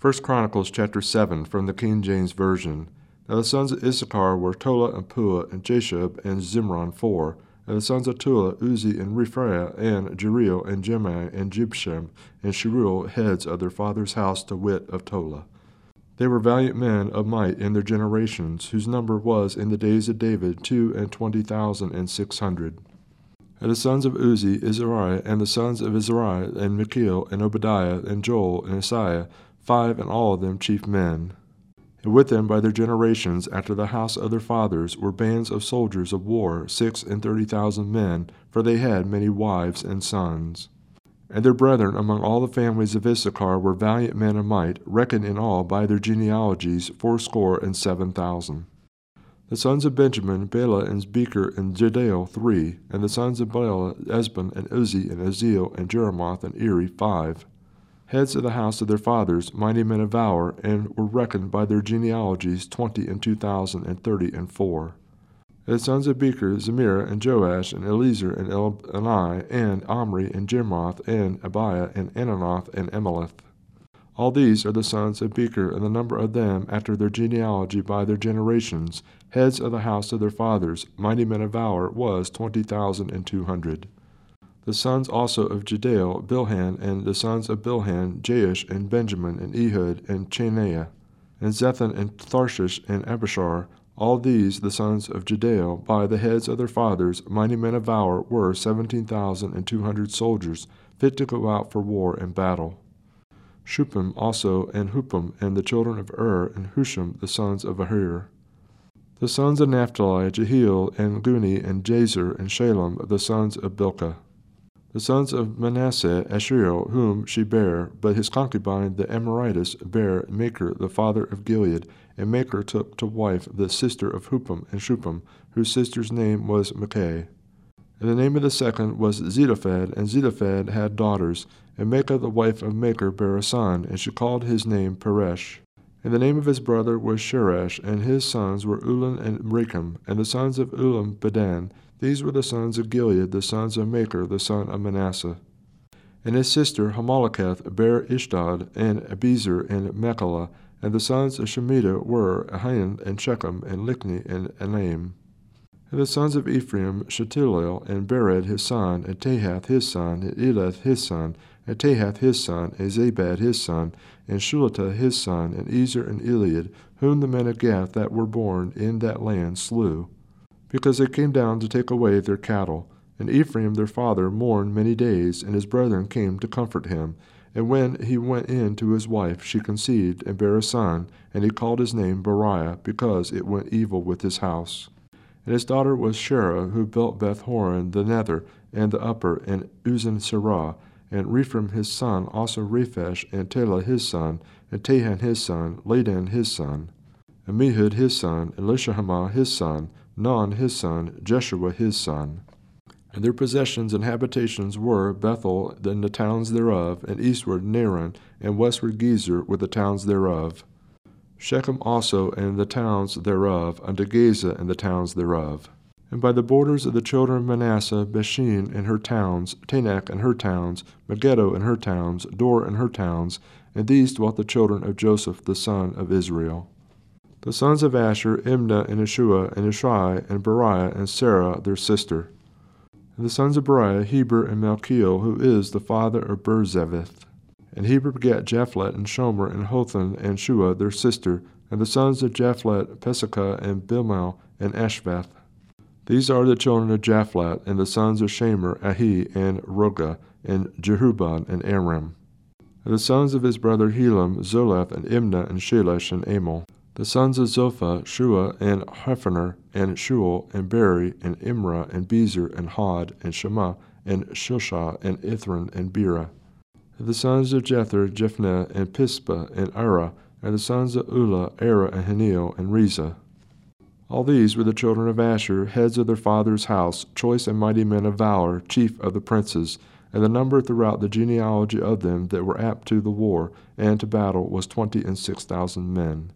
1 Chronicles chapter 7 from the King James Version. Now the sons of Issachar were Tola and Puah and Jashub and Zimron four. And the sons of Tola, Uzzi and Rephaiah and Jeriel and Jahmai and Jibsam and Sheruel, heads of their father's house to wit of Tola. They were valiant men of might in their generations, whose number was in the days of David two and twenty thousand and six hundred. And the sons of Uzzi, Izrahiah, and the sons of Izrahiah, and Michael, and Obadiah, and Joel, and Isaiah, five and all of them chief men. And with them by their generations, after the house of their fathers, were bands of soldiers of war, six and thirty thousand men, for they had many wives and sons. And their brethren among all the families of Issachar were valiant men of might, reckoned in all by their genealogies fourscore and seven thousand. The sons of Benjamin, Bela and Becher and Jediael, three, and the sons of Bela, Ezbon and Uzzi and Uzziel and Jerimoth and Iri, five heads of the house of their fathers, mighty men of valor, and were reckoned by their genealogies twenty and two thousand and thirty and four. The sons of Becher, Zemira, and Joash, and Eliezer, and Elani, and Omri, and Jerimoth, and Abiah, and Anathoth, and Emeleth. All these are the sons of Becher, and the number of them after their genealogy by their generations, heads of the house of their fathers, mighty men of valor, was twenty thousand and two hundred. The sons also of Jediael, Bilhan, and the sons of Bilhan, Jaish, and Benjamin, and Ehud, and Chenaiah, and Zethan, and Tharshish, and Ahishahar, all these, the sons of Jediael, by the heads of their fathers, mighty men of valor, were seventeen thousand and two hundred soldiers, fit to go out for war and battle. Shuppim also, and Huppim, and the children of Ur, and Hushim, the sons of Aher. The sons of Naphtali, Jehiel, and Guni, and Jazer, and Shalem, the sons of Bilhah. The sons of Manasseh, Ashriel, whom she bare, but his concubine the Aramitess bare Machir the father of Gilead, and Machir took to wife the sister of Huppim and Shuppim, whose sister's name was Maachah. And the name of the second was Zelophehad, and Zelophehad had daughters, and Maachah the wife of Machir bare a son, and she called his name Peresh. And the name of his brother was Sheresh, and his sons were Ulam and Rakem, and the sons of Ulam Bedan, these were the sons of Gilead, the sons of Machir, the son of Manasseh. And his sister Hammoleketh bare Ishod, and Abiezer, and Mekhalah, and the sons of Shemidah were Ahian, and Shechem, and Likhi, and Aniam. And the sons of Ephraim, Shuthelah, and Bered his son, and Tahath his son, and Eleth his son, and Tahath his son, and Zabad his son, and Shuthelah his son, and Ezer and Elead, whom the men of Gath that were born in that land slew because they came down to take away their cattle. And Ephraim their father mourned many days, and his brethren came to comfort him. And when he went in to his wife, she conceived and bare a son, and he called his name Beriah, because it went evil with his house. And his daughter was Sherah, who built Beth Horon the nether, and the upper, and Uzzensherah, and Rephraim his son, also Rephesh, and Telah his son, and Tahan his son, Laadan his son, Ammihud his son, Elishama his son, Nun his son, Jeshua his son. And their possessions and habitations were Bethel and the towns thereof, and eastward Naaran, and westward Gezer with the towns thereof. Shechem also and the towns thereof, unto Gaza and the towns thereof. And by the borders of the children of Manasseh, Bethshean and her towns, Taanach and her towns, Megiddo and her towns, Dor and her towns, and these dwelt the children of Joseph the son of Israel. The sons of Asher, Imnah, and Ishua, and Ishuai, and Beriah, and Sarah, their sister. And the sons of Beriah, Heber, and Malchiel, who is the father of Birzavith. And Heber begat Japhlet, and Shomer, and Hotham, and Shua, their sister. And the sons of Japhlet, Pesachah, and Bilmal, and Ashvath. These are the children of Japhlet, and the sons of Shamer, Ahi, and Rohgah, and Jehubbah, and Aram. And the sons of his brother Helem, Zoleth, and Imnah, and Shelesh, and Amal. The sons of Zophah, Shua, and Hephaner, and Shual, and Beri, and Imrah, and Bezer, and Hod, and Shema, and Shilshah, and Ithran, and Beera. The sons of Jether, Jephunneh, and Pispah, and Ara, and the sons of Ulla, Era, and Haniel, and Rezia. All these were the children of Asher, heads of their father's house, choice and mighty men of valor, chief of the princes, and the number throughout the genealogy of them that were apt to the war and to battle was twenty and six thousand men.